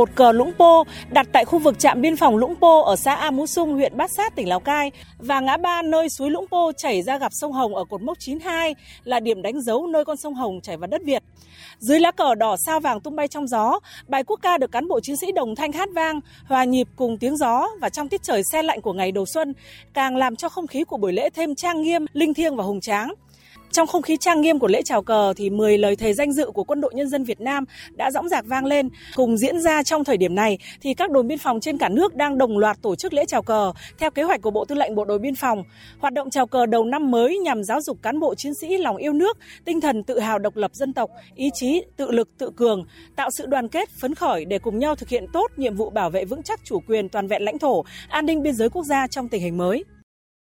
cột cờ Lũng Pô đặt tại khu vực trạm biên phòng Lũng Pô ở xã A Mú Sung, huyện Bát Sát, tỉnh Lào Cai và ngã ba nơi suối Lũng Pô chảy ra gặp sông Hồng ở cột mốc 92 là điểm đánh dấu nơi con sông Hồng chảy vào đất Việt. Dưới lá cờ đỏ sao vàng tung bay trong gió, bài quốc ca được cán bộ chiến sĩ đồng thanh hát vang, hòa nhịp cùng tiếng gió và trong tiết trời xe lạnh của ngày đầu xuân, càng làm cho không khí của buổi lễ thêm trang nghiêm, linh thiêng và hùng tráng. Trong không khí trang nghiêm của lễ chào cờ thì 10 lời thề danh dự của Quân đội Nhân dân Việt Nam đã dõng dạc vang lên. Cùng diễn ra trong thời điểm này thì các đồn biên phòng trên cả nước đang đồng loạt tổ chức lễ chào cờ theo kế hoạch của Bộ Tư lệnh Bộ đội Biên phòng. Hoạt động chào cờ đầu năm mới nhằm giáo dục cán bộ chiến sĩ lòng yêu nước, tinh thần tự hào độc lập dân tộc, ý chí tự lực tự cường, tạo sự đoàn kết phấn khởi để cùng nhau thực hiện tốt nhiệm vụ bảo vệ vững chắc chủ quyền toàn vẹn lãnh thổ, an ninh biên giới quốc gia trong tình hình mới.